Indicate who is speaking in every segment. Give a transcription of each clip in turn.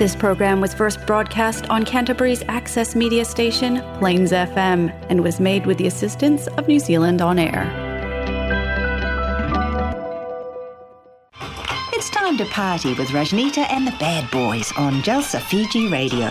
Speaker 1: This program was first broadcast on Canterbury's access media station, Plains FM, and was made with the assistance of New Zealand On Air.
Speaker 2: It's time to party with Rajnita and the Bad Boys on Jalsa Fiji Radio.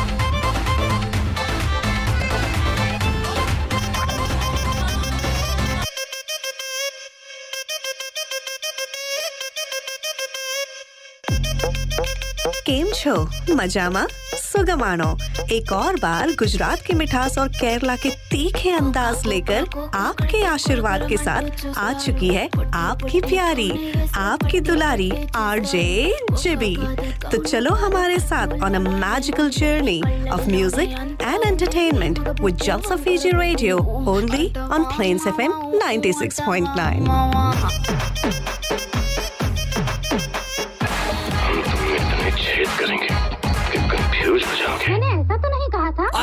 Speaker 3: છો મજામાં सुगमानो एक और बार गुजरात की मिठास और केरला के तीखे अंदाज लेकर आपके आशीर्वाद के साथ आ चुकी है आपकी प्यारी आपकी दुलारी आरजे जिबी तो चलो हमारे साथ on a magical journey of music and entertainment with Jalsa Fiji radio only on Plains FM 96.9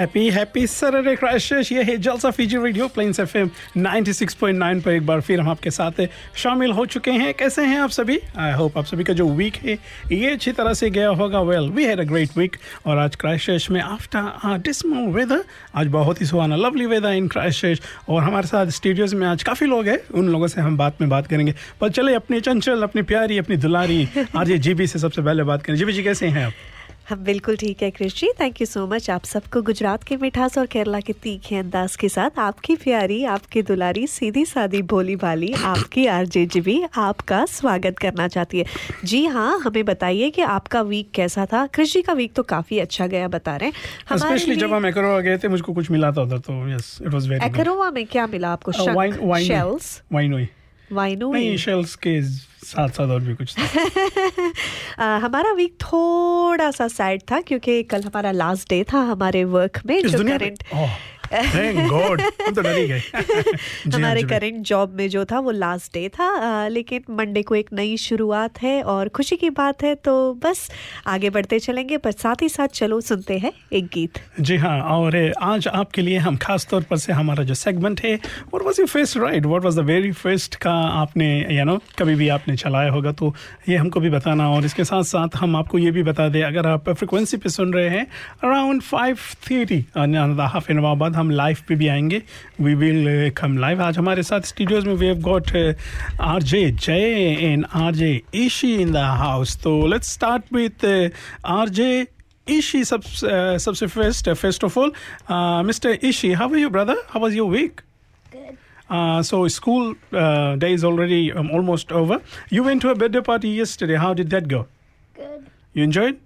Speaker 4: Happy happy Saturday crashes ये है Jalsa Fiji radio planes FM 96.9 पर एक बार फिर हम आपके साथ शामिल हो चुके हैं। कैसे हैं आप सभी? आई होप आप सभी का जो वीक है, ये अच्छी तरह से गया होगा। Well we had a great week और आज क्रैशेस में आफ्टर डिसमल वेदर आज बहुत ही सुहाना लवली वेदर इन क्रैशेस और हमारे साथ स्टूडियोज में आज काफ़ी लोग हैं, उन लोगों से हम बात में बात करेंगे। पर चले, अपनी चंचल, अपनी प्यारी, अपनी दुलारी, आज जीबी से सबसे पहले बात करें। जीबी जी, कैसे हैं आप?
Speaker 3: हम बिल्कुल ठीक है Krish ji. Thank you so much आप सबको गुजरात के मिठास और केरला के तीखे अंदाज के साथ। आपकी प्यारी आपकी दुलारी सीधी सादी भोली भाली आपकी आरजे जी भी आपका स्वागत करना चाहती है। जी हाँ हमें बताइए कि आपका वीक कैसा था? कृष जी का वीक तो काफ़ी अच्छा गया बता रहे हैं।
Speaker 4: स्पेशली जब हम एकरोवा गए थे मुझको कुछ मिला था उधर तो यस इट वाज वेरी
Speaker 3: एकरोवा में क्या मिला आपको? शेल्स
Speaker 4: वाइन हुई।
Speaker 3: वाइनो
Speaker 4: शेल्स के साथ साथ और भी कुछ था।
Speaker 3: आ, हमारा वीक थोड़ा सा सैड था क्योंकि कल हमारा लास्ट डे था हमारे वर्क में जो करंट
Speaker 4: गॉड हम तो डर ही गए हाँ,
Speaker 3: हमारे
Speaker 4: जी हाँ।
Speaker 3: करंट जॉब में जो था वो लास्ट डे था आ, लेकिन मंडे को एक नई शुरुआत है और खुशी की बात है तो बस आगे बढ़ते चलेंगे पर साथ ही साथ चलो सुनते हैं एक गीत।
Speaker 4: जी हाँ और आज आपके लिए हम खास तौर पर से हमारा जो सेगमेंट है what was your first ride what was the very first का आपने यू नो कभी भी आपने चलाया होगा तो ये हमको भी बताना और इसके साथ साथ हम आपको ये भी बता दें अगर आप फ्रिक्वेंसी पे सुन रहे हैं around five thirty half an hour बाद हम लाइव पे भी आएँगे वी विल कम लाइव आज हमारे साथ स्टूडियोज में we have got R J Jay and R J Ishi in the house तो let's start with R J Ishi सब सबसे first first of all mister Ishi how are you brother how was your week Uh, so school uh, day is already um, almost over. You went to a birthday party yesterday. How did that go?
Speaker 5: Good.
Speaker 4: You enjoyed?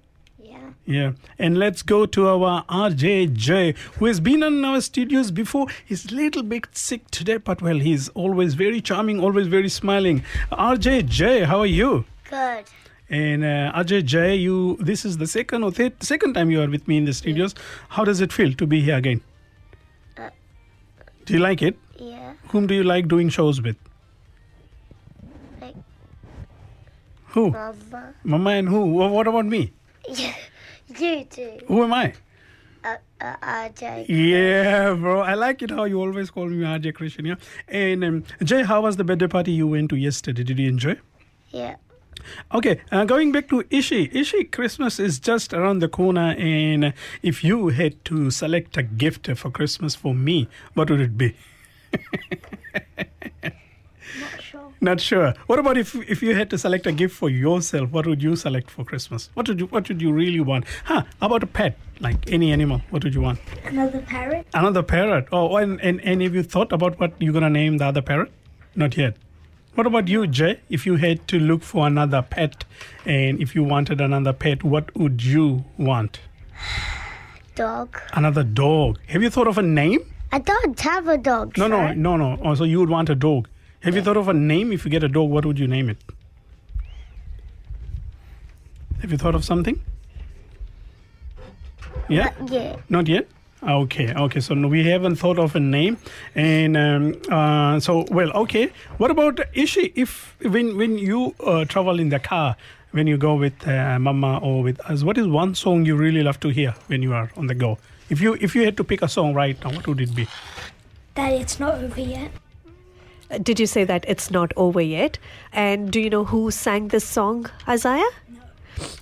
Speaker 5: Yeah.
Speaker 4: Yeah. And let's go to our RJJ, who has been on our studios before. He's a little bit sick today, but well, he's always very charming, always very smiling. RJJ, how are you?
Speaker 5: Good.
Speaker 4: And uh, Ajay Jay, you this is the second or third second time you are with me in the studios. How does it feel to be here again?
Speaker 5: Uh,
Speaker 4: do you like it?
Speaker 5: Yeah.
Speaker 4: Whom do you like doing shows with?
Speaker 5: Like
Speaker 4: Who?
Speaker 5: Mama.
Speaker 4: Mama and who? What about me?
Speaker 5: you
Speaker 4: Who am I?
Speaker 5: Uh, uh, RJ.
Speaker 4: Yeah, bro. I like it how you always call me RJ Christian. Yeah. And um, Jay, how was the birthday party you went to yesterday? Did you enjoy?
Speaker 5: Yeah.
Speaker 4: Okay, uh, going back to Ishi. Ishi, Christmas is just around the corner, and if you had to select a gift for Christmas for me, what would it be?
Speaker 5: Not sure.
Speaker 4: What about if if you had to select a gift for yourself? What would you select for Christmas? What would you What would you really want? Huh? How about a pet, like any animal? What would you want?
Speaker 5: Another parrot?
Speaker 4: Another parrot. Oh, and and, and have you thought about what you're gonna name the other parrot? Not yet. What about you, Jay? If you had to look for another pet, and if you wanted another pet, what would you want?
Speaker 5: Dog.
Speaker 4: Another dog. Have you thought of a name?
Speaker 5: I don't have a dog.
Speaker 4: No, no, no, no. Oh, so you would want a dog. Have you thought of a name? If you get a dog, what would you name it? Have you thought of something? Yeah?
Speaker 5: Not yet.
Speaker 4: Not yet? Okay, okay. So no, we haven't thought of a name, and um, uh, so well, okay. What about Ishi? If when when you uh, travel in the car, when you go with uh, Mama or with us, what is one song you really love to hear when you are on the go? If you if you had to pick a song right now, what would it be?
Speaker 5: Daddy, it's not over yet.
Speaker 3: Did you say that it's not over yet? And do you know who sang this song, Isaiah?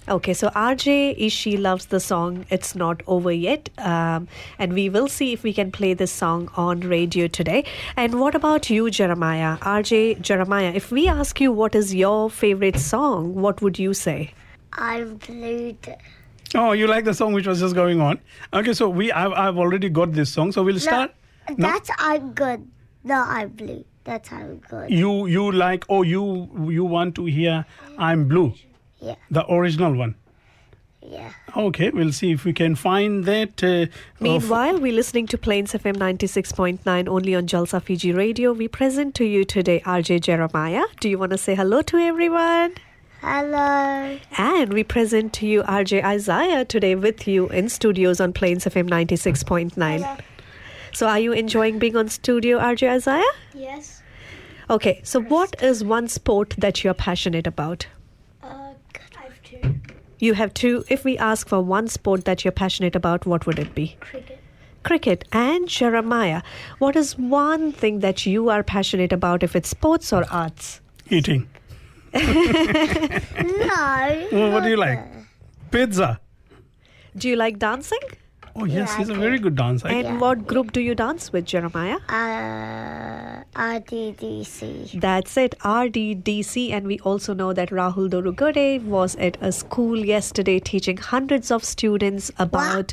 Speaker 3: Okay, so RJ Ishi loves the song It's Not Over Yet. Um, and we will see if we can play this song on radio today. And what about you, Jeremiah? RJ Jeremiah, if we ask you what is your favorite song, what would you say?
Speaker 5: I'm blue.
Speaker 4: Oh, you like the song which was just going on? Okay, so we I've, I've already got this song, so we'll start. No?
Speaker 5: That's I'm good. No, I'm blue. That's I'm good.
Speaker 4: You you like oh you you want to hear I'm blue,
Speaker 5: Yeah,
Speaker 4: the original one.
Speaker 5: yeah.
Speaker 4: Okay, we'll see if we can find that. Uh, of-
Speaker 3: Meanwhile, we're listening to Plains FM 96.9 only on Jalsa Fiji Radio. We present to you today RJ Jeremiah. Do you want to say hello to everyone?
Speaker 5: Hello.
Speaker 3: And we present to you RJ Isaiah today with you in studios on Plains FM 96.9. So, are you enjoying being on studio, RJ Isaiah?
Speaker 5: Yes.
Speaker 3: Okay, so what is one sport that you're passionate about?
Speaker 5: Uh, I have two.
Speaker 3: You have two. If we ask for one sport that you're passionate about, what would it be?
Speaker 5: Cricket.
Speaker 3: Cricket. And Jeremiah, what is one thing that you are passionate about, if it's sports or arts?
Speaker 4: eating.
Speaker 5: No.
Speaker 4: Well, what do you like? Pizza.
Speaker 3: Do you like dancing?
Speaker 4: Oh yes,
Speaker 5: yeah,
Speaker 4: he's a very good dancer.
Speaker 3: And yeah. what group do you dance with, Jeremiah?
Speaker 5: Uh, RDDC.
Speaker 3: That's it, RDDC. And we also know that Rahul Dorugade was at a school yesterday teaching hundreds of students about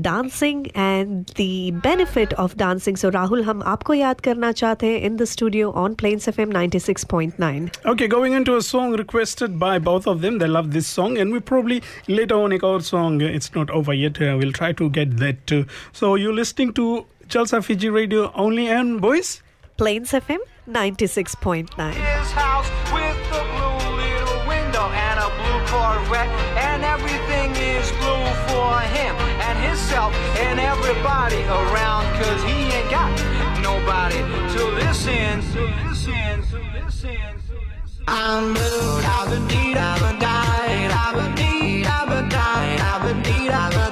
Speaker 3: dancing and the benefit of dancing. So Rahul, hum aapko yaad karna chahte in the studio on Plains FM 96.9.
Speaker 4: Okay, going into a song requested by both of them. They love this song, and we probably later on a song. It's not over yet. Uh, we'll try to get that too. So you're listening to Jalsa Fiji Radio only, and boys.
Speaker 3: Plains FM 96.9.
Speaker 6: his house with a blue little window and a blue Corvette, and everything is blue for him and himself and everybody around, cause he ain't got nobody to listen, to listen, to listen, to listen. I'm blue, I've been deed, I've been died, I've been deed, I've been died, I've been deed, I've been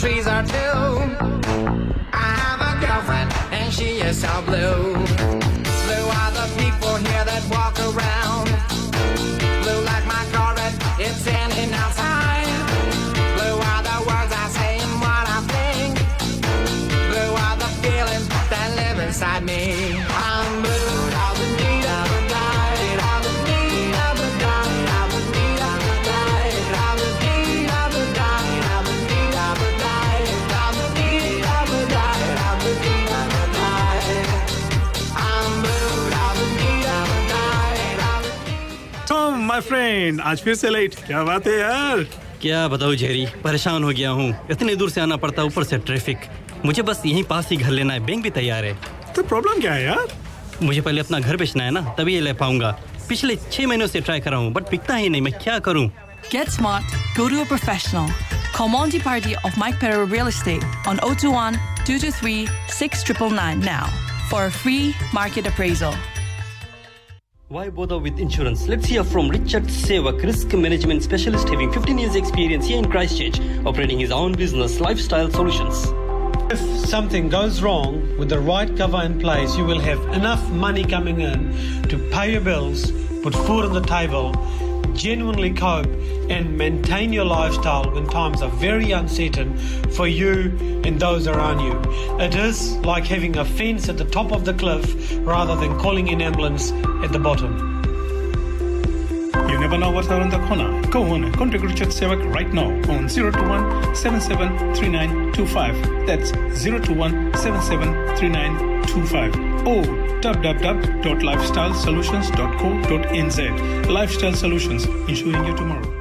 Speaker 6: trees are too. I have a girlfriend and she is so blue. My
Speaker 4: friend आज फिर से late क्या बात है यार?
Speaker 7: क्या बताऊँ Jerry परेशान हो गया हूँ। इतने दूर से आना पड़ता ऊपर से ट्रैफ़िक मुझे बस यहीं पास ही घर लेना है। बैंक भी तैयार है।
Speaker 4: तो प्रॉब्लम क्या है यार?
Speaker 7: मुझे पहले अपना घर बेचना है ना तभी ये ले पाऊँगा। पिछले छह महीनों से ट्राई कर रहा हूँ बट बिकता ही नहीं। मैं क्या करूँ?
Speaker 1: Get smart, go to a professional. Call Monty Party of Mike Perro Real Estate on 021 223 6999 now for a free market appraisal.
Speaker 7: Why bother with insurance? Let's hear from Richard Sevak, risk management specialist having 15 years experience here in Christchurch, operating his own business, Lifestyle Solutions.
Speaker 8: If something goes wrong with the right cover in place, you will have enough money coming in to pay your bills, put food on the table, genuinely cope, and maintain your lifestyle when times are very uncertain for you and those around you. It is like having a fence at the top of the cliff rather than calling an ambulance at the bottom.
Speaker 4: You never know what's around the corner. Go on, contact Richard Sevak right now on 021 773925. That's 021 773925. Or www.lifestylesolutions.co.nz. Lifestyle Solutions, ensuring you tomorrow.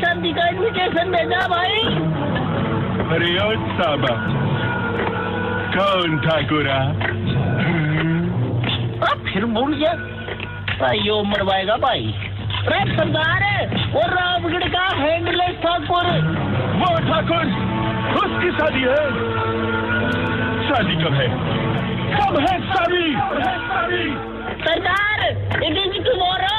Speaker 9: शादी का invitation भेजा भाई
Speaker 10: अरे साबा। कौन ठाकुरा
Speaker 9: अब फिर भूल गया भाई यो मरवाएगा भाई। अरे सरदार वो रामगढ़ का हैंडलेस ठाकुर।
Speaker 10: वो ठाकुर उसकी शादी है। शादी कब है? कब है शादी?
Speaker 9: सरदार इट इज़ टुमारो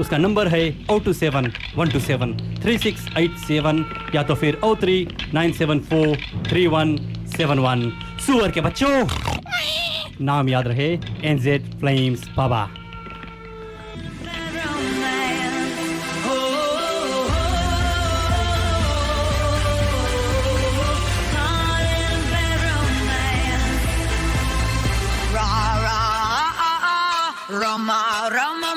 Speaker 7: उसका नंबर है O two seven one two seven three six eight seven या तो फिर O three nine seven four three one seven one. सुअर के बच्चों नाम याद रहे NZ flames Baba
Speaker 11: Roma, Roma,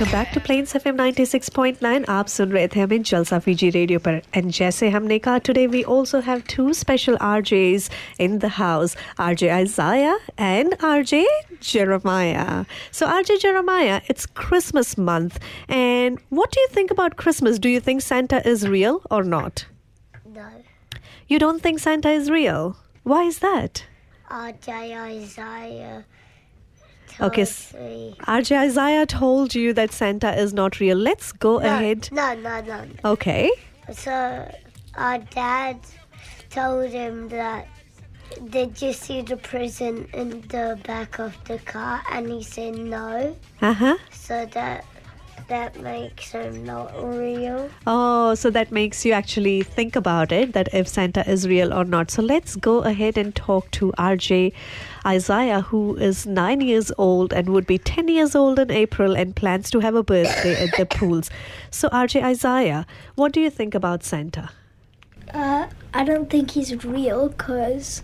Speaker 3: Welcome back to Plains FM 96.9 आप सुन रहे थे हमें जलसा फीजी रेडियो पर एंड जैसे हमने कहा today we also have two special RJs in the house RJ Isaiah and RJ Jeremiah. So RJ Jeremiah, it's Christmas month and what do you think about Christmas? Do you think Santa is real or not?
Speaker 5: No.
Speaker 3: You don't think Santa is real? Why is that?
Speaker 5: RJ Isaiah.
Speaker 3: Okay, RJ Isaiah told you that Santa is not real. Let's go
Speaker 5: no,
Speaker 3: ahead.
Speaker 5: No, no, no. no.
Speaker 3: Okay.
Speaker 5: So our dad told him that did you see the present in the back of the car? And he said no.
Speaker 3: Uh huh.
Speaker 5: So that that makes him not real.
Speaker 3: Oh, so that makes you actually think about it that if Santa is real or not. So let's go ahead and talk to RJ Isaiah, who is nine years old and would be 10 years old in April and plans to have a birthday at the pools. So, RJ Isaiah, what do you think about Santa?
Speaker 12: Uh, I don't think he's real because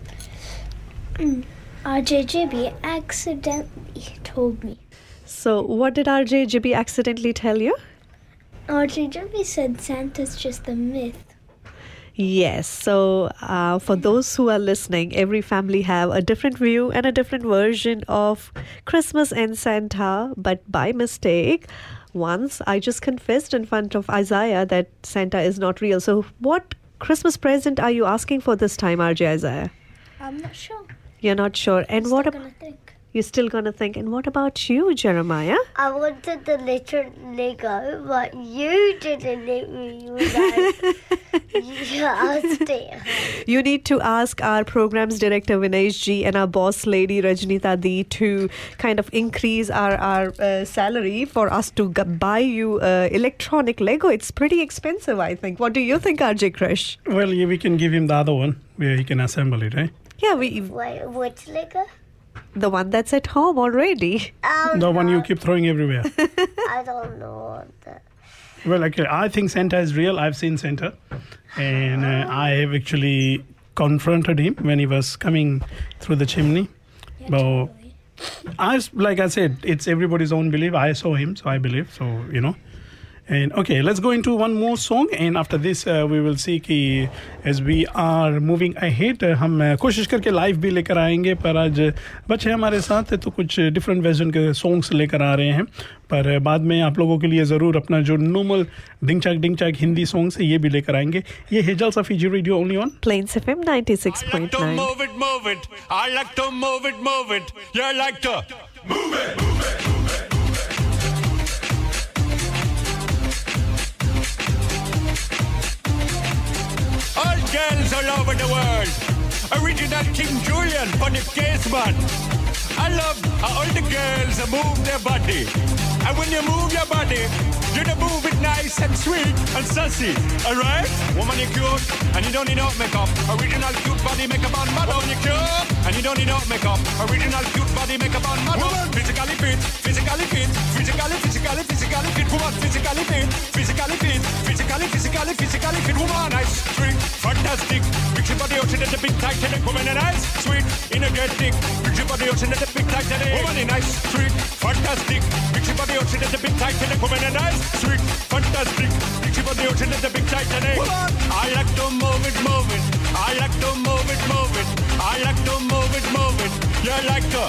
Speaker 12: RJ Jibby accidentally told me.
Speaker 3: So, what did RJ Jibby accidentally tell you?
Speaker 12: RJ Jimmy said Santa's just a myth.
Speaker 3: Yes. So, uh, for those who are listening, every family have a different view and a different version of Christmas and Santa. But by mistake, once I just confessed in front of Isaiah that Santa is not real. So, what Christmas present are you asking for this time, RJ Isaiah?
Speaker 12: I'm not sure.
Speaker 3: You're not sure. And what?
Speaker 12: Still
Speaker 3: ab-
Speaker 12: gonna think.
Speaker 3: You're still gonna think. And what about you, Jeremiah?
Speaker 5: I wanted the little Lego, but you didn't let me without you asked it.
Speaker 3: You need to ask our programs director Vinesh G and our boss lady Rajnita Di to kind of increase our our uh, salary for us to g- buy you uh, electronic Lego. It's pretty expensive, I think. What do you think, RJ Krish?
Speaker 4: Well, yeah, we can give him the other one where he can assemble it, right?
Speaker 3: Yeah, we
Speaker 5: Wait, which Lego?
Speaker 3: The one that's at home already.
Speaker 5: Oh,
Speaker 4: the one you keep throwing everywhere.
Speaker 5: I don't know that.
Speaker 4: Well, okay, I think Santa is real. I've seen Santa, and uh, I have actually confronted him when he was coming through the chimney. but I, s- like I said, it's everybody's own belief. I saw him, so I believe. So you know. And okay, let's go into one more song, and after this, uh, we will see कि as we are moving ahead, uh, हम uh, कोशिश करके live भी लेकर आएँगे पर आज बच्चे हमारे साथ हैं तो कुछ डिफरेंट वर्जन के सॉन्ग्स लेकर आ रहे हैं पर uh, बाद में आप लोगों के लिए ज़रूर अपना जो नॉर्मल डिंग चाक डिंग चाक हिंदी सॉन्ग्स है ये भी लेकर आएँगे ये है Jalsa Fiji radio only on
Speaker 3: Plains FM 96.9.
Speaker 13: to move it, move it. I like to move it, move it. You like to move it, move it. All girls all over the world. Original King Julian, funny case man. I love how all the girls move their body. And when you move your body, you to move it nice and sweet and sassy. Alright? Woman, you cute, and you don't need no makeup. Original cute body makeup on. Woman, you cute, and you don't need no makeup. Original cute body makeup on mad. Woman, physically fit, physically fit, physically, physically, physically fit. Woman, physically fit, physically fit, physically, physically, physically fit. Woman, nice, sweet, fantastic. Your body ocean at the big titanic. Woman, a nice, sweet, energetic. Your body ocean at the big titanic. Woman, a nice, sweet, fantastic. Big your body ocean at the big titanic. Woman, a nice, sweet, fantastic. Big your body ocean at the big titanic. I like to move it, move it. I like to move it, move it. I like to move it, move it. You like to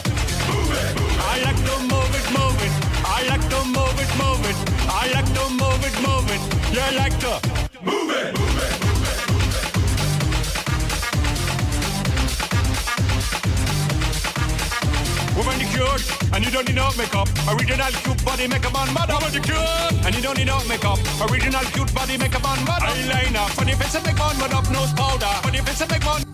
Speaker 13: move it. I like to move it, move it. I like to move it, move it. I like to move it, move it. You like to move it, move it. Woman, you cute, and you don't need no makeup. Original cute body makeup on mad. Woman, you cute, and you don't need no makeup. Original cute body makeup on mad. Eyeliner, funny face and make on, but up nose powder. Funny face and make on.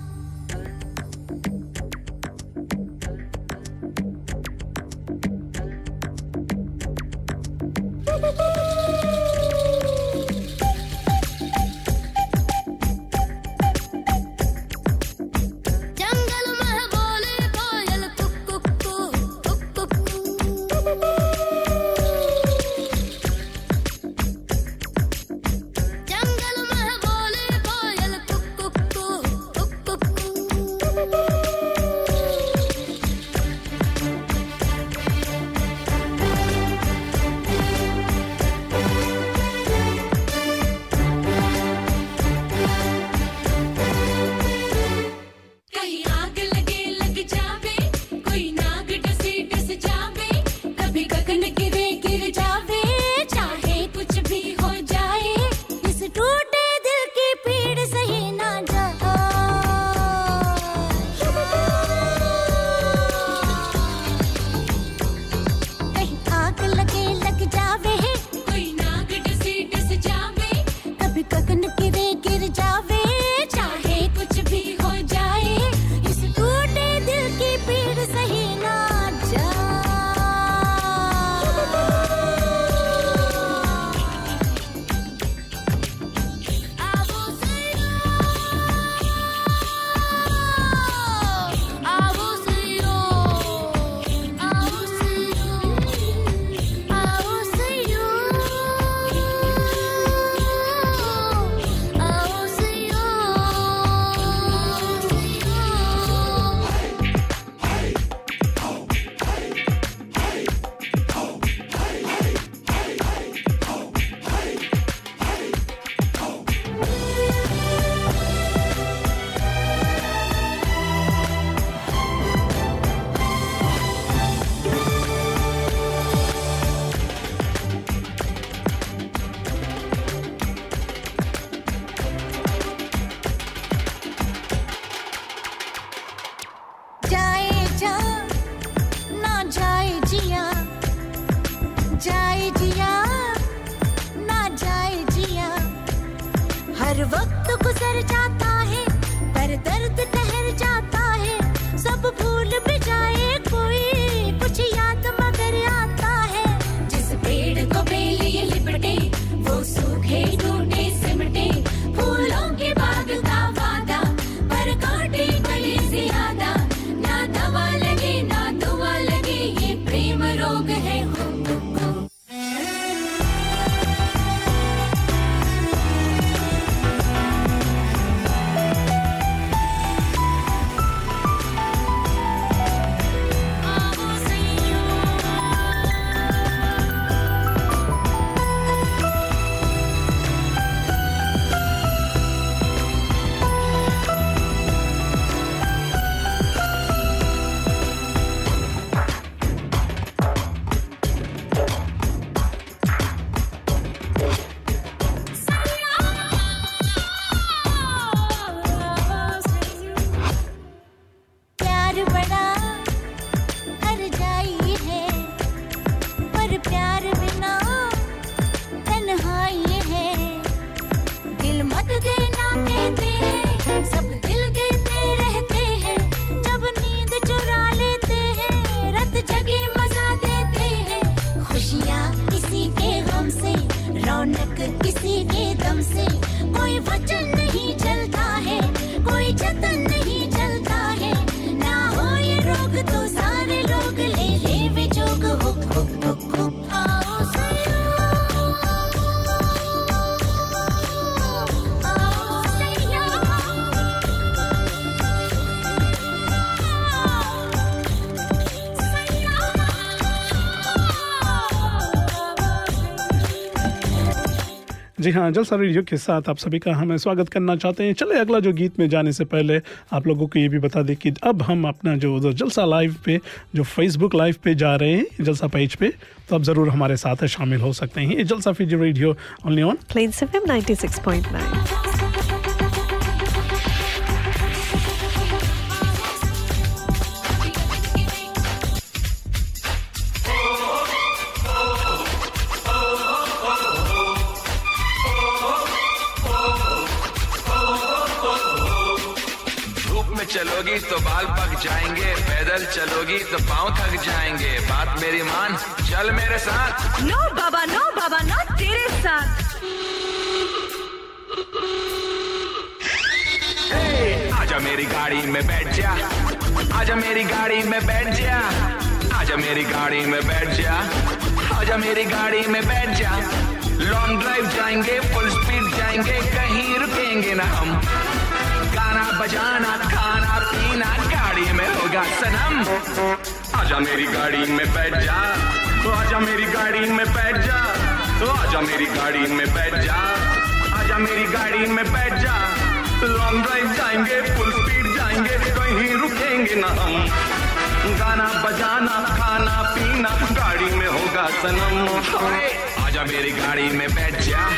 Speaker 4: जी हाँ Jalsa radio के साथ आप सभी का हमें स्वागत करना चाहते हैं चले अगला जो गीत में जाने से पहले आप लोगों को ये भी बता दें कि अब हम अपना जो उधर जलसा लाइव पे, जो फेसबुक लाइव पे जा रहे हैं, जलसा पेज पे तो आप ज़रूर हमारे साथ शामिल हो सकते हैं ये
Speaker 14: Jalsa Fiji radio only on ninety six point 96.9. पाँव थक जाएँगे। बात मेरी मान चल मेरे साथ।
Speaker 15: नो बाबा नो बाबा नो तेरे साथ।
Speaker 14: आजा मेरी गाड़ी में बैठ जा। आजा मेरी गाड़ी में बैठ जा। आजा मेरी गाड़ी में बैठ जा। आजा मेरी गाड़ी में बैठ जा। लॉन्ग ड्राइव जाएँगे फुल स्पीड जाएँगे कहीं रुकेंगे ना हम। गाना बजाना खाना पीना गाड़ी में होगा सनम। आजा मेरी गाड़ी में बैठ जा। तो आजा मेरी गाड़ी में बैठ जा। तो आजा मेरी गाड़ी में बैठ जा। आजा मेरी गाड़ी में बैठ जा। लॉन्ग ड्राइव जाएँगे फुल स्पीड जाएँगे, कहीं रुकेंगे ना हम। गाना बजाना, खाना पीना, गाड़ी में होगा सनम। आजा मेरी गाड़ी में बैठ जा।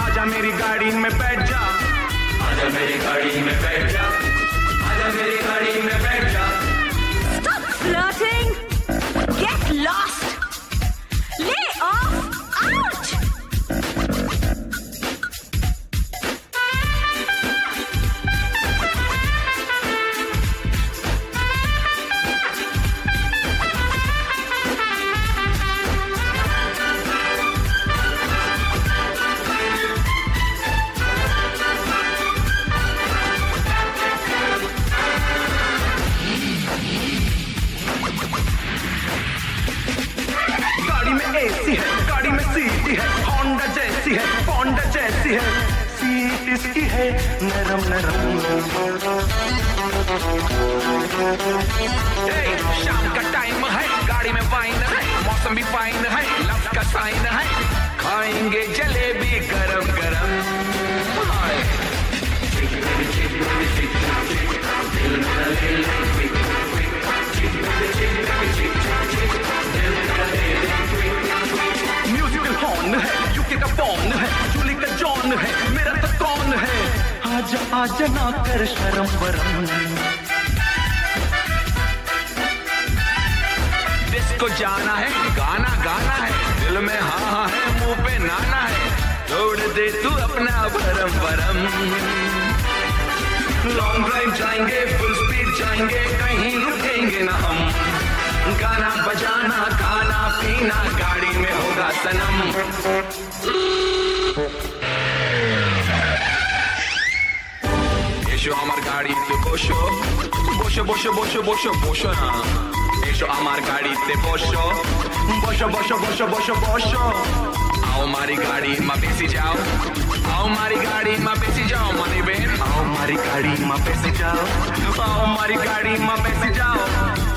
Speaker 14: आजा मेरी गाड़ी में बैठ जा। आजा मेरी गाड़ी में बैठ जा। आजा मेरी गाड़ी में बैठ जा।
Speaker 15: Flirting. Get lost.
Speaker 14: आओ मारी गाड़ी में बेसी जाओ मनी बेन आओ मारी गाड़ी में बेसी जाओ। आओ मारी गाड़ी में बेसी जाओ।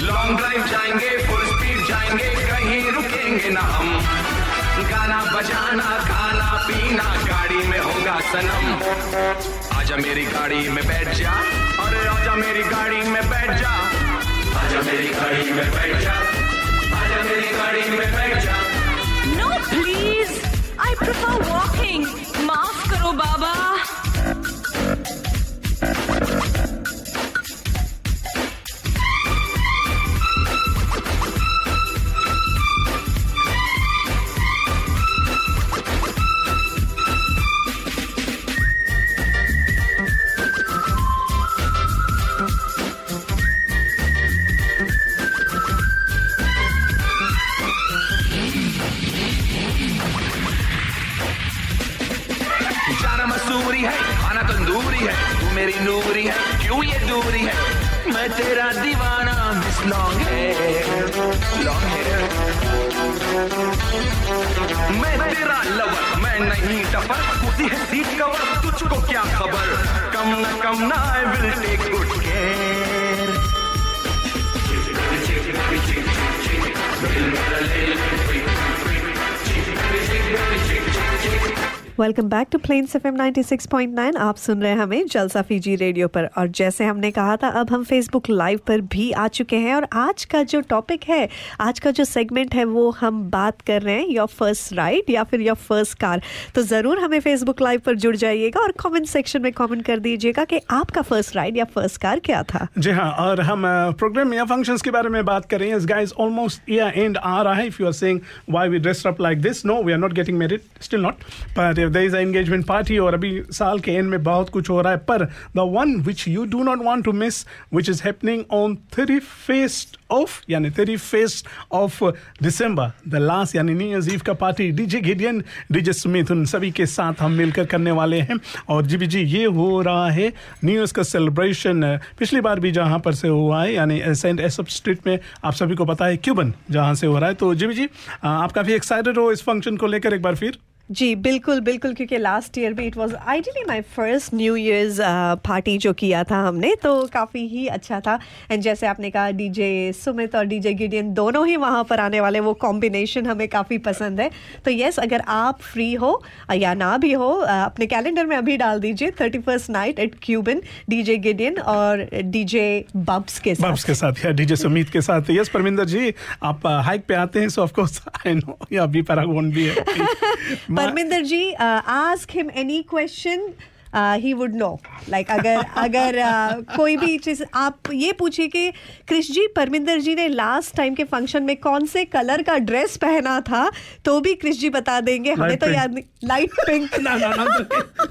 Speaker 14: लॉन्ग ड्राइव जाएँगे फुल स्पीड जाएँगे कहीं रुकेंगे ना हम। गाना बजाना खाना पीना गाड़ी में होगा सनम। आजा मेरी गाड़ी में बैठ जा। अरे आजा मेरी गाड़ी में बैठ जा। आजा मेरी गाड़ी में बैठ जा। आजा मेरी गाड़ी में बैठ जा।
Speaker 15: No, please. I prefer walking. माफ़ करो बाबा
Speaker 3: welcome back to Plains F M 96.9 आप सुन रहे हैं हमें जलसा फीजी रेडियो पर। और जैसे हमने कहा था, अब हम फेसबुक लाइव पर भी आ चुके हैं। और आज का जो टॉपिक है, आज का जो सेगमेंट है, वो हम बात कर रहे हैं योर फ़र्स्ट राइड या फिर योर फ़र्स्ट कार तो ज़रूर हमें फेसबुक लाइव पर जुड़ जाइएगा और कमेंट सेक्शन में कमेंट कर दीजिएगा कि आपका फ़र्स्ट राइड या फ़र्स्ट कार क्या था।
Speaker 4: जी हाँ और हम प्रोग्राम या फ़ंक्शंस के बारे में बात कर रहे हैं। ऑलमोस्ट एंड आ रहा है। If you are saying why we dress up like this no we are not getting married still not पर इज़ एंगेजमेंट पार्टी और अभी साल के एंड में बहुत कुछ हो रहा है, पर the one which you do not want to miss which is happening on three first of यानी three first of December the last यानी न्यू ईयर ईव का party DJ Gideon DJ Sumit उन सभी के साथ हम मिलकर करने वाले हैं। और जी जी, ये हो रहा है न्यू ईयर्स का सेलिब्रेशन पिछली बार भी जहाँ पर से हुआ है, यानी सेंट एसप स्ट्रीट में, आप सभी को पता है क्यूबन जहाँ से हो रहा है। तो जी जी, आप काफ़ी एक्साइटेड हो इस फ़ंक्शन को लेकर एक बार फिर?
Speaker 3: जी बिल्कुल बिल्कुल क्योंकि लास्ट ईयर भी it was ideally my first new year's party जो किया था हमने तो काफ़ी ही अच्छा था। एंड जैसे आपने कहा डीजे सुमित और डीजे गिडियन दोनों ही वहाँ पर आने वाले वो कॉम्बिनेशन हमें काफ़ी पसंद है। तो यस अगर आप फ्री हो या ना भी हो uh, अपने कैलेंडर में अभी डाल दीजिए thirty first night at Cuban DJ Gideon और डीजे बब्स के साथ।
Speaker 4: बब्स के साथ या डीजे सुमित के साथ। यस परमिंदर जी आप हाइक पे आते हैं so of course I know या अभी पैरागोन भी है।
Speaker 3: Parminder ji ask him any question he would know like अगर अगर uh, कोई भी चीज़ आप ये पूछिए कि कृष जी परमिंदर जी ने लास्ट टाइम के फ़ंक्शन में कौन से कलर का ड्रेस पहना था तो भी कृष जी बता देंगे हमें तो याद नहीं लाइट पिंक
Speaker 4: ना ना ना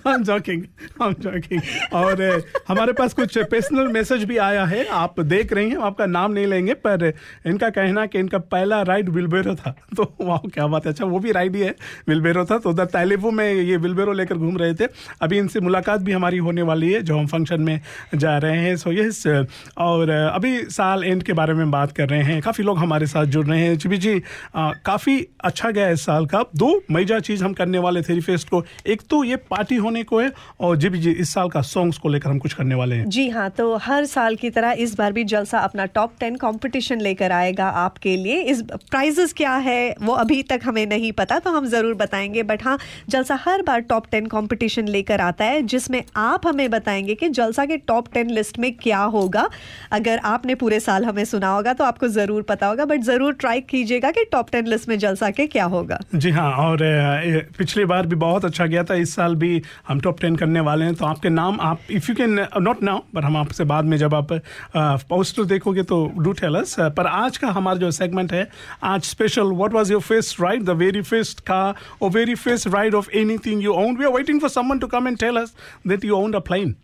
Speaker 4: I'm joking. I'm joking. और uh, हमारे पास कुछ पर्सनल मैसेज भी आया है। आप देख रही हैं हम आपका नाम नहीं लेंगे पर इनका कहना कि इनका पहला राइड विलबेरो था। तो वाह क्या बात है। अच्छा वो भी राइड ही है विलबेरो था। तो उधर ताइलेबू में ये विलबेरो लेकर घूम रहे थे। अभी इनसे मुलाकात भी हमारी होने वाली है, जो हम फ़ंक्शन में जा रहे हैं। सो यस और अभी साल एंड के बारे में बात कर रहे हैं। काफ़ी लोग हमारे साथ जुड़ रहे हैं। जी जी काफ़ी अच्छा गया इस साल का। दो मेजर चीज़ हम करने वाले थे फेस्ट को। एक तो ये पार्टी होने को है, और जी जी, इस साल का सॉन्ग्स को लेकर हम कुछ करने वाले हैं।
Speaker 3: जी हाँ तो हर साल की तरह इस बार भी जलसा अपना टॉप टेन कंपटीशन लेकर आएगा आपके लिए। इस प्राइजेस क्या है, वो अभी तक हमें नहीं पता तो हम ज़रूर बताएँगे। बट हाँ जलसा हर बार टॉप टेन कंपटीशन लेकर आता है। है जिसमें आप हमें बताएँगे कि जलसा के टॉप टेन लिस्ट में क्या होगा। अगर आपने पूरे साल हमें सुना होगा तो आपको ज़रूर पता होगा बट ज़रूर ट्राई कीजिएगा कि टॉप टेन लिस्ट में जलसा के क्या होगा।
Speaker 4: जी हाँ और पिछली बार भी बहुत अच्छा गया था, इस साल भी हम टॉप टेन करने वाले हैं तो आपके नाम आप if you can not now पर हम आपसे बाद में जब आप पोस्टर देखोगे तो डू टेल अस पर आज का हमारा जो सेगमेंट है, आज special what was your first ride the very first car और very first ride of anything you own we are waiting for someone to come and tell us that you owned a plane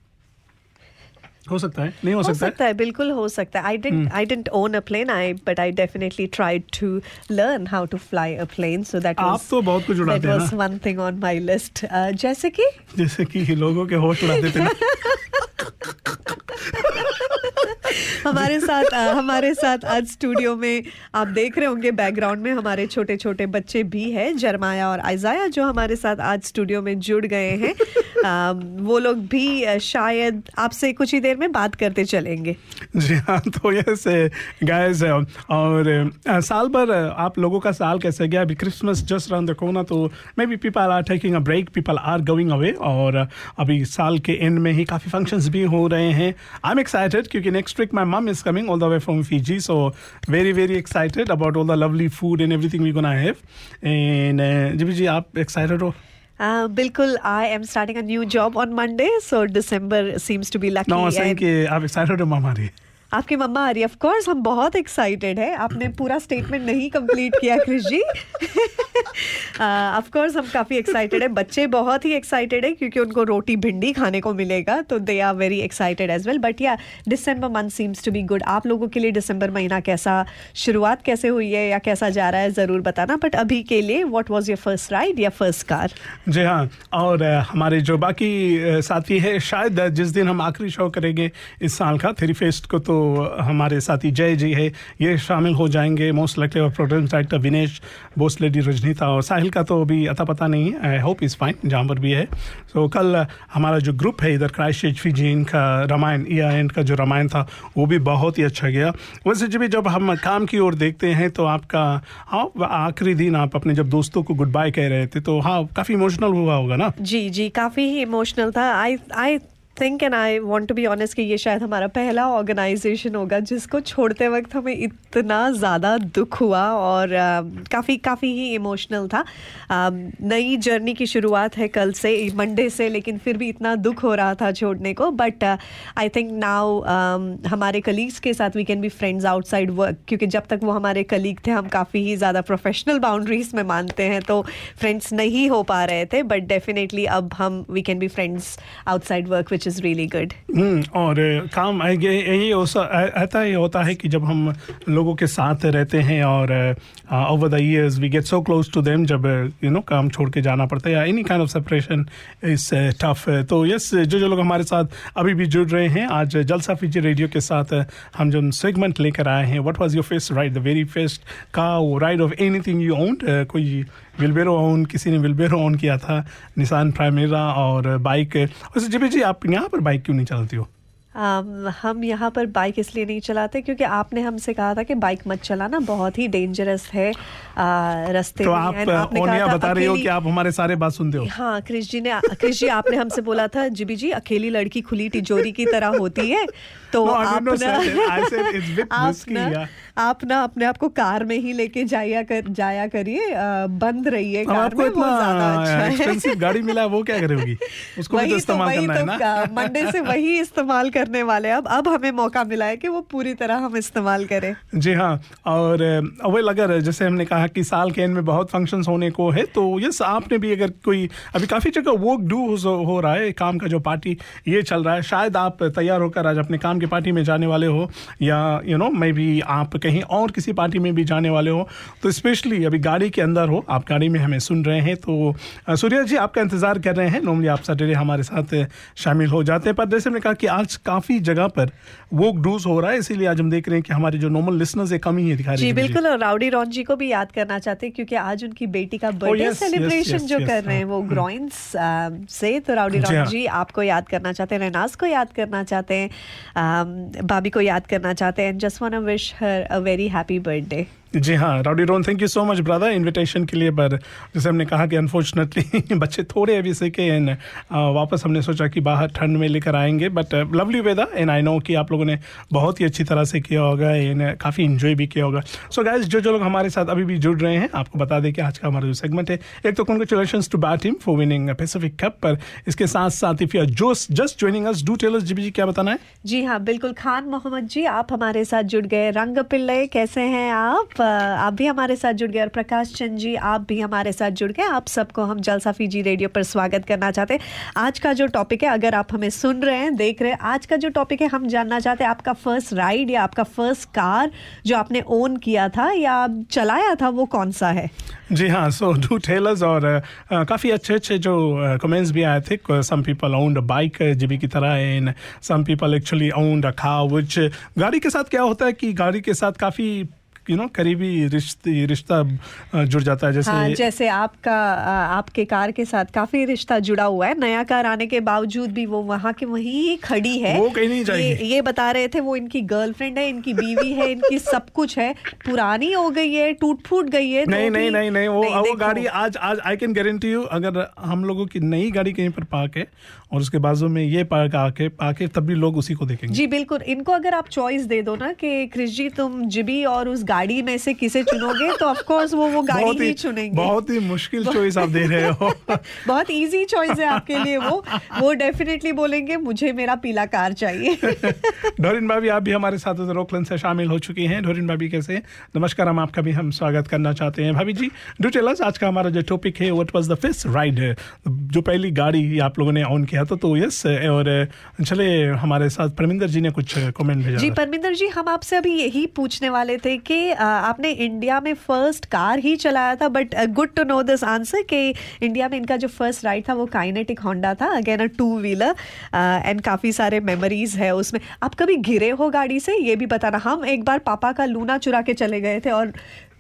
Speaker 4: हो सकता है? नहीं हो
Speaker 3: हो
Speaker 4: सकता है?
Speaker 3: सकता है बिल्कुल हो सकता है। I
Speaker 4: didn't.
Speaker 3: I didn't own a plane I but I definitely tried to learn how to fly a plane so that
Speaker 4: आप तो बहुत कुछ उड़ाते हैं ना।
Speaker 3: One thing on my list जैसे कि?
Speaker 4: जैसे कि लोगों के होश उड़ा देते ना।
Speaker 3: हमारे साथ अ, हमारे साथ आज स्टूडियो में आप देख रहे होंगे बैकग्राउंड में हमारे छोटे छोटे बच्चे भी हैं जरमाया और आइजाया जो हमारे साथ आज स्टूडियो में जुड़ गए हैं। अ, वो लोग भी शायद आपसे कुछ ही देर में बात करते चलेंगे।
Speaker 4: जी हाँ तो यस गाइस और साल भर आप लोगों का साल कैसे गया? अभी क्रिसमस जस्ट राउंड द कोना तो maybe people are taking a break people are going away और अभी साल के एंड में ही काफ़ी फ़ंक्शंस भी हो रहे हैं। आई एम एक्साइटेड क्योंकि next week my mum is coming all the way from Fiji so very very excited about all the lovely food and everything we gonna have and जी जी, आप excited हो?
Speaker 3: Uh, बिल्कुल I am starting a new job on Monday so December seems to be
Speaker 4: no
Speaker 3: lucky
Speaker 4: saying कि आप excited हो मामा रही
Speaker 3: आपकी मम्मा आ रही है। हम बहुत एक्साइटेड है। आपने पूरा स्टेटमेंट नहीं कंप्लीट किया क्रिश जी। ऑफ़ कोर्स हम काफ़ी एक्साइटेड है। बच्चे बहुत ही एक्साइटेड है क्योंकि उनको रोटी भिंडी खाने को मिलेगा तो they are very excited as well but yeah December month seems to be good आप लोगों के लिए दिसंबर महीना कैसा, शुरुआत कैसे हुई है या कैसा जा रहा है, ज़रूर बताना। बट अभी के लिए what was your first ride या फ़र्स्ट कार
Speaker 4: जी हाँ और हमारे जो बाकी साथी है, शायद, जिस दिन हम आखिरी शो करेंगे इस साल का थ्री फेस्ट को तो हमारे साथी जय जी है। ये शामिल हो जाएँगे मोस्ट लाइकली और program director Vinesh Bose lady Rajnita और साहिल का तो अभी अता पता नहीं है। आई होप इज़ फाइन जहाँ पर भी है। सो कल हमारा जो ग्रुप है इधर क्राइस्ट फिजी इनका रामायण एंड का जो रामायण था, वो भी बहुत ही अच्छा गया। वैसे जब जब हम काम की ओर देखते हैं तो आपका हाँ आखिरी दिन आप अपने जब दोस्तों को गुड बाय कह रहे थे तो हाँ काफ़ी इमोशनल हुआ होगा ना?
Speaker 3: जी जी, काफ़ी ही इमोशनल था। I I think and I want to be honest कि ये शायद हमारा पहला ऑर्गेनाइजेशन होगा जिसको छोड़ते वक्त हमें इतना ज़्यादा दुख हुआ और uh, काफ़ी काफ़ी ही इमोशनल था। Um, नई जर्नी की शुरुआत है कल से मंडे से लेकिन फिर भी इतना दुख हो रहा था छोड़ने को। बट आई थिंक नाउ हमारे कलीग्स के साथ we can be friends outside work क्योंकि जब तक वो हमारे कलीग थे हम काफ़ी ही ज़्यादा प्रोफेशनल बाउंड्रीज में मानते हैं तो फ्रेंड्स नहीं हो पा रहे थे। बट डेफिनेटली अब हम we can be friends outside work which is really good
Speaker 4: hmm, और काम यही ऐसा ही होता है कि जब हम लोगों के साथ रहते हैं और over the years we get so close to them जब यू नो काम छोड़ के जाना पड़ता है या any kind of separation is tough तो यस जो जो लोग हमारे साथ अभी भी जुड़ रहे हैं आज जलसा फीजी रेडियो के साथ हम जो सेगमेंट लेकर आए हैं what was your first ride the very first का ride of anything you owned कोई विलबेरो ओन किसी ने विलबेरो ओन किया था निशान प्राइमेरा और बाइक। वैसे जी जी आप यहाँ पर बाइक क्यों नहीं चलाती हो?
Speaker 3: um, हम यहाँ पर बाइक इसलिए नहीं चलाते क्योंकि आपने हमसे कहा था कि बाइक मत चलाना बहुत ही डेंजरस है uh, रास्ते
Speaker 4: तो
Speaker 3: में
Speaker 4: आप
Speaker 3: आपने कहा था
Speaker 4: बता रही हो कि आप हमारे सारे बात सुनते हो।
Speaker 3: हाँ क्रिश जी ने क्रिश जी आपने हमसे बोला था जीबी जी अकेली लड़की खुली तिजोरी की तरह होती है तो
Speaker 4: No,
Speaker 3: आप ना आप आप अपने आप को कार में ही लेके जाया कर जाया करिए। बंद रहिए कार में वो ज़्यादा अच्छा है।
Speaker 4: गाड़ी मिला वो क्या करेगी? उसको तो
Speaker 3: वही तो
Speaker 4: इस्तेमाल
Speaker 3: वही
Speaker 4: करना है ना।
Speaker 3: तो मंडे से वही इस्तेमाल करने वाले अब अब हमें मौका मिला है कि वो पूरी तरह हम इस्तेमाल करें।
Speaker 4: जी हाँ और अवेल अगर जैसे हमने कहा कि साल के एंड में बहुत फ़ंक्शन होने को है तो यस आपने भी अगर कोई अभी काफ़ी जगह वर्क डू हो, हो रहा है काम का जो पार्टी ये चल रहा है शायद आप तैयार होकर आज अपने काम की पार्टी में जाने वाले हो या यू नो मे बी आप कहीं और किसी पार्टी में भी जाने वाले हो तो स्पेशली अभी गाड़ी के अंदर हो आप गाड़ी में हमें सुन रहे हैं तो सूर्या जी आपका इंतज़ार कर रहे हैं नॉर्मली आप सैटरडे हमारे साथ शामिल हो जाते हैं पर जैसे हमने कहा कि आज काफ़ी जगह पर वर्क डूज हो रहा है इसीलिए आज हम देख रहे हैं कि हमारे जो नॉर्मल लिसनर्स है कमी है दिखा रही
Speaker 3: जी बिल्कुल और राउडी रॉन जी को भी याद करना चाहते हैं क्योंकि आज उनकी बेटी का बर्थडे
Speaker 4: yes,
Speaker 3: सेलिब्रेशन जो कर रहे हैं
Speaker 4: हाँ,
Speaker 3: वो
Speaker 4: हम्म।
Speaker 3: ग्रोइंस से तो राउडी रॉन
Speaker 4: हाँ।
Speaker 3: जी आपको याद करना चाहते हैं रेनाज को याद करना चाहते हैं भाभी को याद करना चाहते हैं. And just want wish her a very happy birthday
Speaker 4: जी हाँ Rowdy Ron thank you so much brother invitation के लिए पर। जैसे हमने कहा कि अनफॉर्चुनेटली बच्चे थोड़े अभी से के एंड वापस हमने सोचा कि बाहर ठंड में लेकर आएँगे but lovely weather and I know कि आप लोगों ने बहुत ही अच्छी तरह से किया होगा एंड काफ़ी इन्जॉय भी किया होगा। सो so गाइज़ जो जो लोग हमारे साथ अभी भी जुड़ रहे हैं, आपको बता दें कि आज का हमारा जो सेगमेंट है, एक तो congratulation to Bati team for winning Pacific cup पर इसके साथ साथ इफ़ यू जो जस्ट ज्वाइनिंग अस डू टेलर्स जी क्या बताना है?
Speaker 3: जी हाँ बिल्कुल, खान मोहम्मद जी, आप हमारे साथ जुड़ गए, रंग पिल्ले, कैसे हैं आप? आप भी हमारे साथ जुड़ गए और प्रकाश चंद जी, आप भी हमारे साथ जुड़ गए। आप सबको हम जलसा फीजी रेडियो पर स्वागत करना चाहते हैं। आज का जो टॉपिक है, अगर आप हमें सुन रहे हैं, देख रहे हैं, आज का जो टॉपिक है, हम जानना चाहते हैं आपका फ़र्स्ट राइड या आपका फ़र्स्ट कार जो आपने ओन किया था या चलाया था, वो कौन सा है?
Speaker 4: जी हाँ सो डू टेलर्स और काफ़ी अच्छे अच्छे जो कमेंट्स भी आए थे। Some people owned bike GB की तरह and some people actually owned a car which गाड़ी के साथ क्या होता है कि गाड़ी के साथ काफ़ी यू नो करीबी रिश्ते रिश्ता जुड़ जाता है जैसे
Speaker 3: हाँ जैसे आपका आपके कार के साथ काफ़ी रिश्ता जुड़ा हुआ है। नया कार आने के बावजूद भी वो वहाँ के वहीं खड़ी है।
Speaker 4: वो कहीं नहीं जाएगी।
Speaker 3: ये, ये बता रहे थे वो इनकी गर्लफ्रेंड है इनकी बीवी है इनकी सब कुछ है। पुरानी हो गई है टूट फूट गई है तो
Speaker 4: नहीं नहीं नहीं नहीं वो वो गाड़ी आज आज आई कैन गारंटी यू अगर हम लोगों की नई गाड़ी कहीं पर पार्क है और उसके बाजू में ये पार्क आके आके तब भी लोग उसी को देखेंगे।
Speaker 3: जी बिल्कुल। इनको अगर आप चॉइस दे दो ना कि क्रिश जी तुम जिबी और उस गाड़ी में से किसे चुनोगे तो ऑफ़ कोर्स वो वो गाड़ी ही
Speaker 4: ही
Speaker 3: चुनेंगे।
Speaker 4: बहुत ही मुश्किल चॉइस आप दे रहे हो।
Speaker 3: बहुत इजी चॉइस है आपके लिए वो। वो डेफिनेटली बोलेंगे मुझे मेरा पीला कार चाहिए।
Speaker 4: डोरिन भाभी आप भी हमारे साथ ओकलैंड से शामिल हो चुकी हैं। डोरिन भाभी कैसे? नमस्कार हम आपका भी हम स्वागत करना चाहते हैं। भाभी जी डू टेल अस आज का हमारा जो टॉपिक है what was the first ride जो पहली गाड़ी आप लोगों ने ऑन किया था तो यस और चले हमारे साथ परमिंदर जी ने कुछ कमेंट भेजा
Speaker 3: जी परमिंदर जी हम आपसे अभी यही पूछने वाले थे कि आपने इंडिया में फ़र्स्ट कार ही चलाया था but good to know this answer कि इंडिया में इनका जो फ़र्स्ट राइड था वो काइनेटिक होंडा था again a two wheeler and काफ़ी सारे मेमोरीज है उसमें। आप कभी गिरे हो गाड़ी से? ये भी बताना हम एक बार पापा का लूना चुरा के चले गए थे और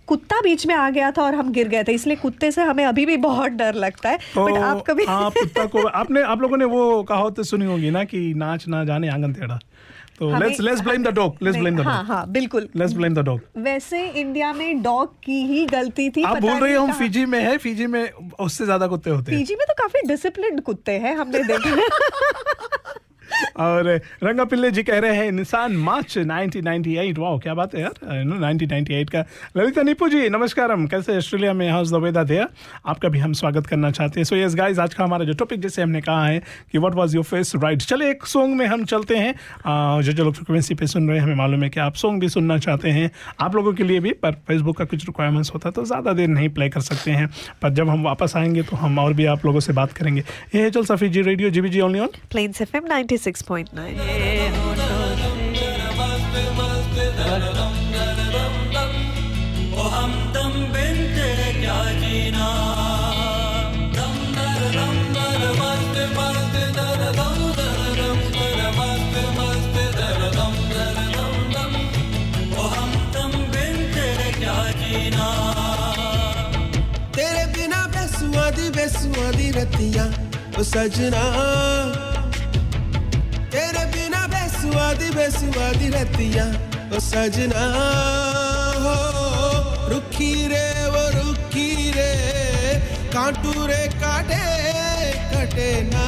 Speaker 3: कुत्ता बीच में आ गया था और हम गिर गए थे इसलिए कुत्ते से हमें अभी भी बहुत डर लगता है।
Speaker 4: तो
Speaker 3: बट आप कभी
Speaker 4: आप कुत्ता को आपने आप लोगों ने वो कहावत सुनी होगी ना कि नाच ना जाने आँगन टेढ़ा। तो
Speaker 3: let's
Speaker 4: let's blame the dog let's blame the dog
Speaker 3: हाँ हाँ बिल्कुल।
Speaker 4: लेट्स ब्लेम द डॉग
Speaker 3: वैसे इंडिया में डॉग की ही गलती थी
Speaker 4: आप बोल रहे हो हम फिजी में है फिजी में उससे ज़्यादा कुत्ते होते हैं।
Speaker 3: फिजी में तो काफ़ी डिसिप्लिन्ड कुत्ते हैं हमने देखे।
Speaker 4: और रंगा पिल्ले जी कह रहे हैं निशान मार्च 1998 वाओ, क्या बात है यार। नो 1998 का। ललिता निपू जी, नमस्कार, हम कैसे ऑस्ट्रेलिया में हाउस द वेदा थे आपका भी हम स्वागत करना चाहते हैं। सो यस गाइस आज का हमारा जो टॉपिक जैसे हमने कहा है कि what was your first ride चले एक सॉन्ग में हम चलते हैं। जो जो लोग फ्रिक्वेंसी पे सुन रहे हैं, हमें मालूम है कि आप सॉन्ग भी सुनना चाहते हैं। आप लोगों के लिए भी, पर फेसबुक का कुछ रिक्वायरमेंट्स होता है तो ज़्यादा देर नहीं प्ले कर सकते हैं। पर जब हम वापस आएँगे तो हम और भी आप लोगों से बात करेंगे। ये चल सफी जी रेडियो जी बी
Speaker 3: जी only on
Speaker 16: Plains F M 96.9. तेरे बिना
Speaker 17: बेसुआ दी बेसुआ दी रतियां सजना तेरे बिना बेसुआ दी बेसुआ दी रतियाँ ओ सजना, हो, रुखी रे, वो रुखी रे। कांटू रे काटे, कटे ना।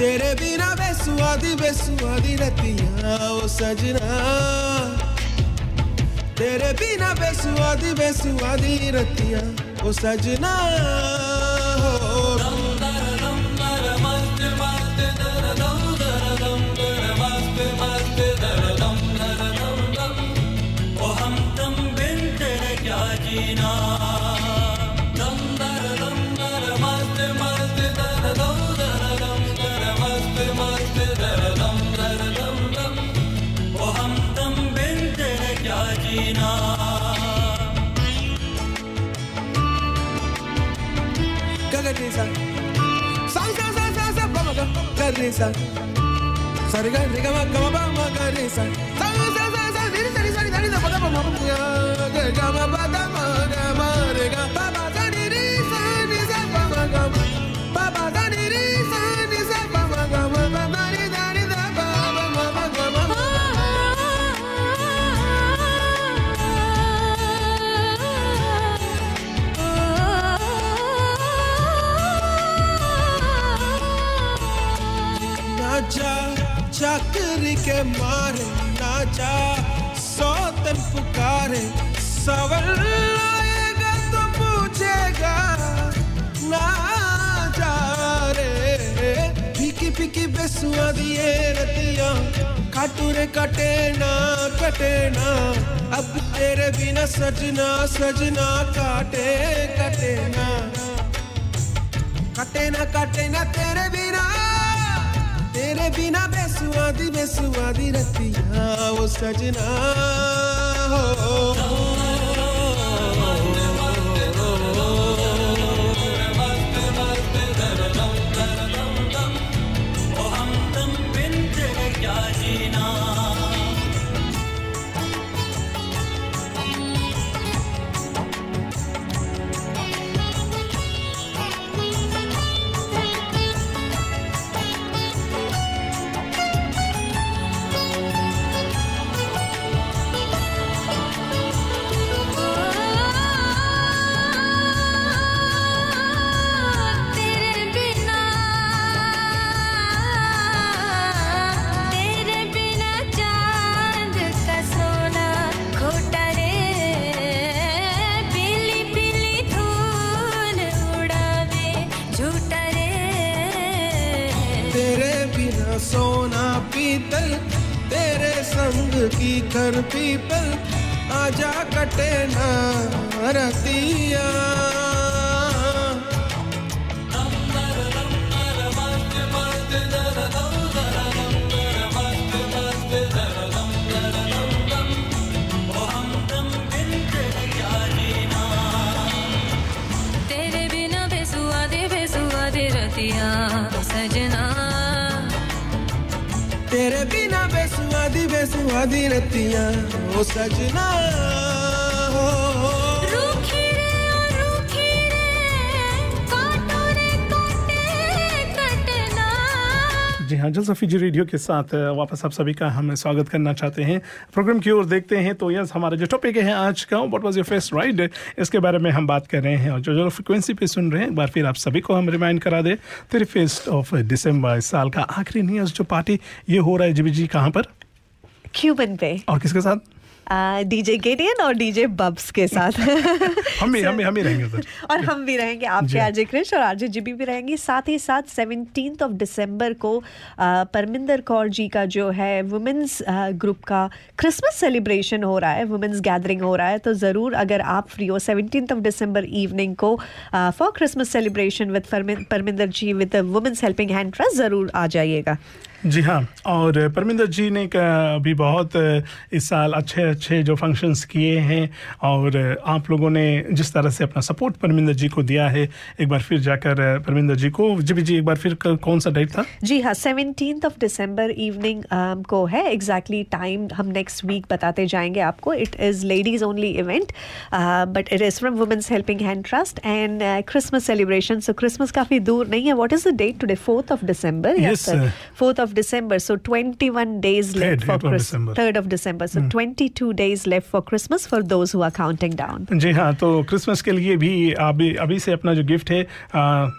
Speaker 17: तेरे बिना बेसुआ दी बेसुआ दी रतियाँ ओ सजना। तेरे बिना बेसुआ दी बेसुआ दी रतियाँ ओ सजना। garisa sariga riga ma kama ba ma garisa sa sa sa sa sari sari sari मारे नाचा सौतन पुकारे सवर आएगा तो पूछेगा, ना जा रे। फीकी फीकी बेसुआ दिए रतिया काटूरे कटे ना कटे ना। अब तेरे बिना सजना सजना काटे, कटे ना। कटे ना कटे ना तेरे बिना तेरे बिना बेसुआदी बेसुआदी रतिया वो सजना
Speaker 18: तेरे
Speaker 4: जी फिजी जी रेडियो के साथ वापस आप सभी का हम स्वागत करना चाहते हैं। प्रोग्राम की ओर देखते हैं तो यस हमारा जो टॉपिक है आज का what was your first ride इसके बारे में हम बात कर रहे हैं और जो जो फ्रिक्वेंसी पे सुन रहे हैं एक बार फिर आप सभी को हम रिमाइंड करा दें तेरे फेस्ट ऑफ़ दिसंबर इस साल का आखिरी न्यूज़ जो पार्टी ये हो रहा है जीबी जी कहाँ पर?
Speaker 3: क्यूबन पे।
Speaker 4: और किसके साथ?
Speaker 3: डीजे गेडियन और डीजे बब्स के साथ।
Speaker 4: हम भी हम भी हम भी रहेंगे उधर।
Speaker 3: और हम भी रहेंगे आपके
Speaker 4: जी।
Speaker 3: आरजे क्रिश और आरजे जीबी भी रहेंगे। साथ ही साथ सेवनटीन ऑफ़ दिसंबर को परमिंदर कौर जी का जो है वुमेन्स ग्रुप का क्रिसमस सेलिब्रेशन हो रहा है वुमेन्स गैदरिंग हो रहा है तो ज़रूर अगर आप फ्री हो सेवनटीन ऑफ़ दिसंबर इवनिंग को for Christmas celebration with Parminder ji with women's helping hand trust ज़रूर आ जाइएगा।
Speaker 4: जी हाँ और परमिंदर जी ने भी बहुत इस साल अच्छे अच्छे जो फ़ंक्शंस किए हैं और आप लोगों ने जिस तरह से अपना सपोर्ट परमिंदर जी को दिया है एक बार फिर जाकर परमिंदर जी को जी जी एक बार फिर कौन सा डेट था?
Speaker 3: जी हाँ सेवनटीन ऑफ़ दिसंबर इवनिंग को है एग्जैक्टली टाइम हम नेक्स्ट वीक बताते जाएँगे आपको। It is ladies only event but it is from women's helping hand trust and Christmas celebration so Christmas काफ़ी दूर नहीं है। What is the date today fourth of December
Speaker 4: Yes, sir.
Speaker 3: Fourth of December so twenty one days left
Speaker 4: Third
Speaker 3: for
Speaker 4: of December.
Speaker 3: So twenty two days left for Christmas for those who are counting down
Speaker 4: जी हाँ तो Christmas के लिए भी अभी अभी से अपना जो गिफ्ट है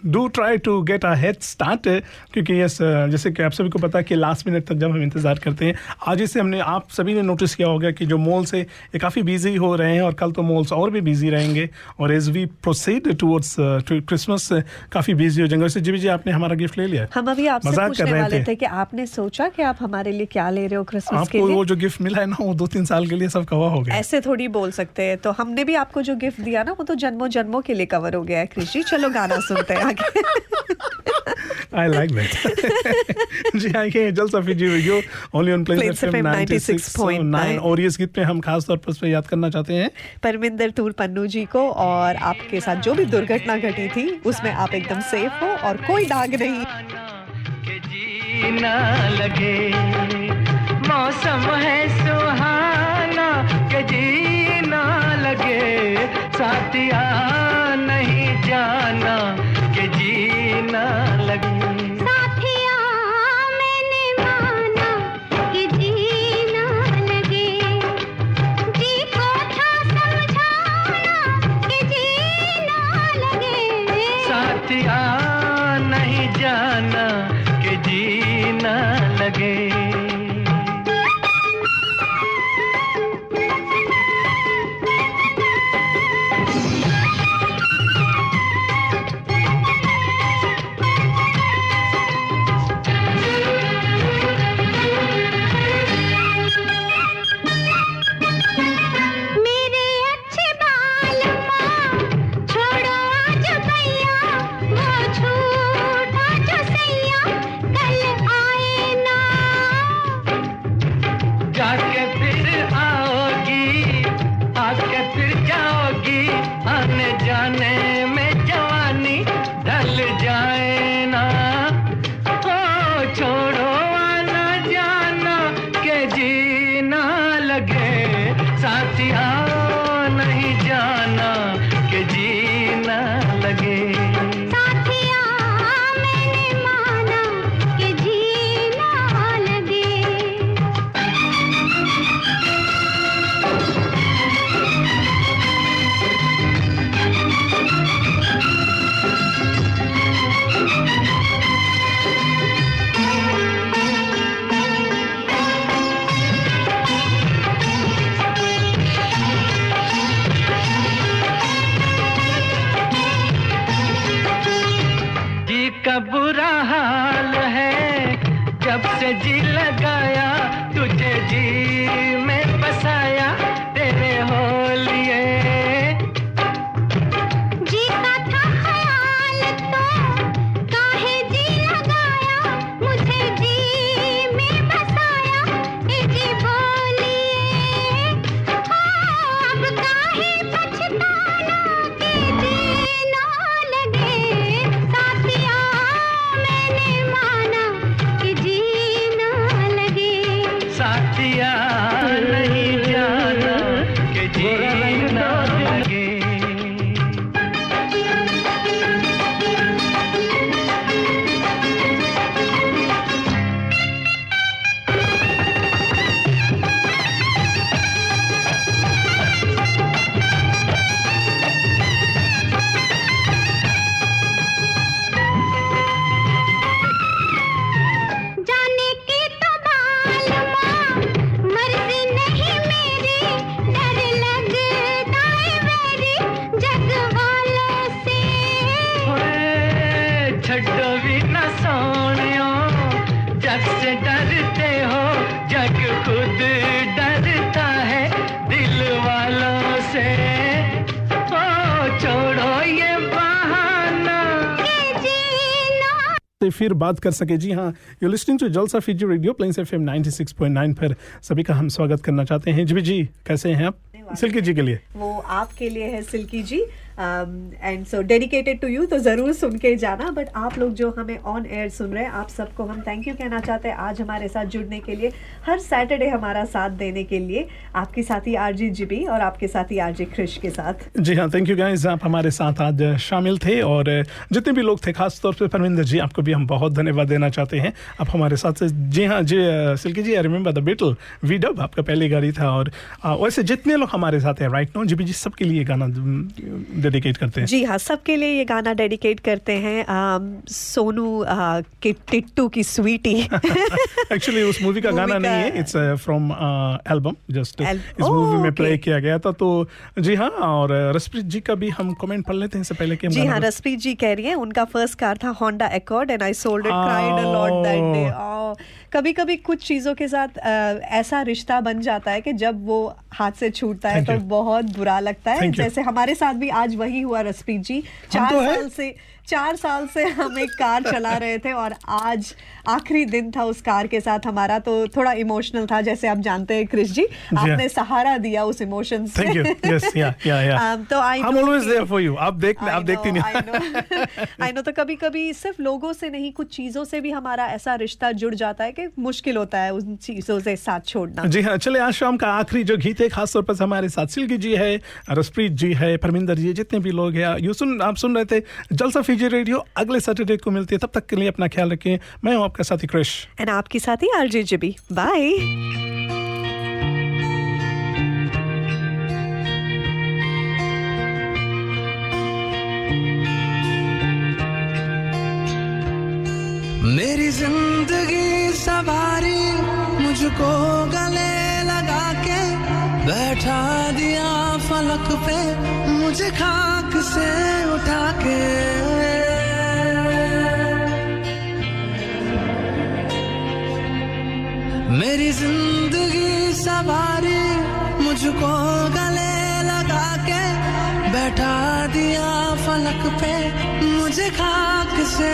Speaker 4: do try to get a head start क्योंकि यस जैसे कि आप सभी को पता है कि लास्ट मिनट तक जब हम इंतज़ार करते हैं आज से हमने आप सभी ने नोटिस किया होगा कि जो मॉल्स है ये काफ़ी बिज़ी हो रहे हैं और कल तो मॉल्स और भी बिज़ी रहेंगे। और as we proceed towards Christmas काफ़ी बिज़ी हो जाएँगे। वैसे जी जी आपने हमारा गिफ्ट ले लिया?
Speaker 3: हम अभी आपसे पूछने वाले
Speaker 4: थे।
Speaker 3: थे कि आपने सोचा कि आप हमारे लिए क्या ले रहे हो क्रिसमस के लिए?
Speaker 4: वो जो गिफ्ट मिला है ना वो दो तीन साल के लिए सब कवर हो गया।
Speaker 3: ऐसे थोड़ी बोल सकते हैं। तो हमने भी आपको जो गिफ्ट दिया ना वो तो जन्मों जन्मों के लिए कवर हो गया है कृषि चलो गाना सुनते हैं आगे।
Speaker 4: I like that. जी हाँ ये जल सफी जी video only on
Speaker 3: Plains FM 96.9
Speaker 4: और इस गीत पे हम खास तौर पर याद करना चाहते हैं।
Speaker 3: परमिंदर तूर पन्नू जी को और आपके साथ जो भी दुर्घटना घटी थी उसमें आप एकदम सेफ़ हो और कोई दाग नहीं।
Speaker 19: जीना लगे। मौसम है सुहाना के जीना लगे। साथिया नहीं जीना।
Speaker 4: फिर बात कर सके। जी हाँ you listening to Jalsa Fiji radio playing F M 96.9 पर सभी का हम स्वागत करना चाहते हैं। जी जी कैसे हैं आप? सिल्की जी के लिए।
Speaker 3: वो आपके लिए है Silky ji. And so dedicated to you तो ज़रूर सुन के जाना। बट आप लोग जो हमें ऑन एयर सुन रहे हैं, आप सबको हम थैंक यू कहना चाहते हैं आज हमारे साथ जुड़ने के लिए, हर सैटरडे हमारा साथ देने के लिए, आपके साथी आरजी जिबी और आपके साथी आरजी क्रिश के साथ।
Speaker 4: जी हाँ थैंक यू गाइस आप हमारे साथ आज शामिल थे और जितने भी लोग थे खास तौर पे परमिंदर जी, आपको भी हम बहुत धन्यवाद देना चाहते हैं। आप हमारे साथ जी हाँ जी Silky ji I remember the Beetle V dub आपका पहली गाड़ी था और वैसे जितने लोग हमारे साथ हैं राइट नो जी जी, सबके लिए गाना डेडिकेट करते हैं।
Speaker 3: जी हाँ सबके लिए ये गाना डेडिकेट करते हैं। सोनू के टिट्टू की स्वीटी
Speaker 4: एक्चुअली उस मूवी का गाना नहीं है। इट्स फ्रॉम एल्बम जस्ट इस मूवी
Speaker 3: Oh,
Speaker 4: में प्ले किया गया था। तो जी हाँ और रसप्रीत जी का भी हम कमेंट पढ़ लेते हैं इससे पहले कि
Speaker 3: जी हाँ रसप्रीत जी कह रही है उनका फ़र्स्ट कार था Honda Accord and I sold it cried a lot that day कभी कभी कुछ चीज़ों के साथ आ, ऐसा रिश्ता बन जाता है कि जब वो हाथ से छूटता है तो बहुत बुरा लगता है। जैसे हमारे साथ भी आज वही हुआ रसप्रीत जी। चार
Speaker 4: तो
Speaker 3: साल से चार साल से हम एक कार चला रहे थे और आज आखिरी दिन था उस कार के साथ हमारा तो थोड़ा इमोशनल था जैसे आप जानते हैं क्रिश जी
Speaker 4: हाँ।
Speaker 3: आपने सहारा दिया उस इमोशन से
Speaker 4: थैंक यू यस या या या
Speaker 3: Um, तो आई
Speaker 4: आप देख आप देखती नहीं।
Speaker 3: आई नो तो कभी कभी सिर्फ़ लोगों से नहीं कुछ चीज़ों से भी हमारा ऐसा रिश्ता जुड़ जाता है कि मुश्किल होता है उन चीज़ों से साथ छोड़ना।
Speaker 4: जी हाँ चले आज शाम का आखिरी जो गीत है खासतौर पर हमारे साथ सिल्की जी है रसप्रीत जी है परमिंदर जी जितने भी लोग हैं यू सुन आप सुन रहे थे जलसा फीजी रेडियो अगले सैटरडे को मिलती है। तब तक के लिए अपना ख्याल रखें। मैं हूँ आपका साथी क्रिश।
Speaker 3: एंड आपकी साथी आरजे जिबी। बाय
Speaker 20: मेरी ज़िंदगी सवारी मुझको गले लगा के बैठा दिया फलक पे। मुझे खाक से उठा के। मेरी ज़िंदगी सवारी मुझको गले लगा के बैठा दिया फलक पे। मुझे खाक से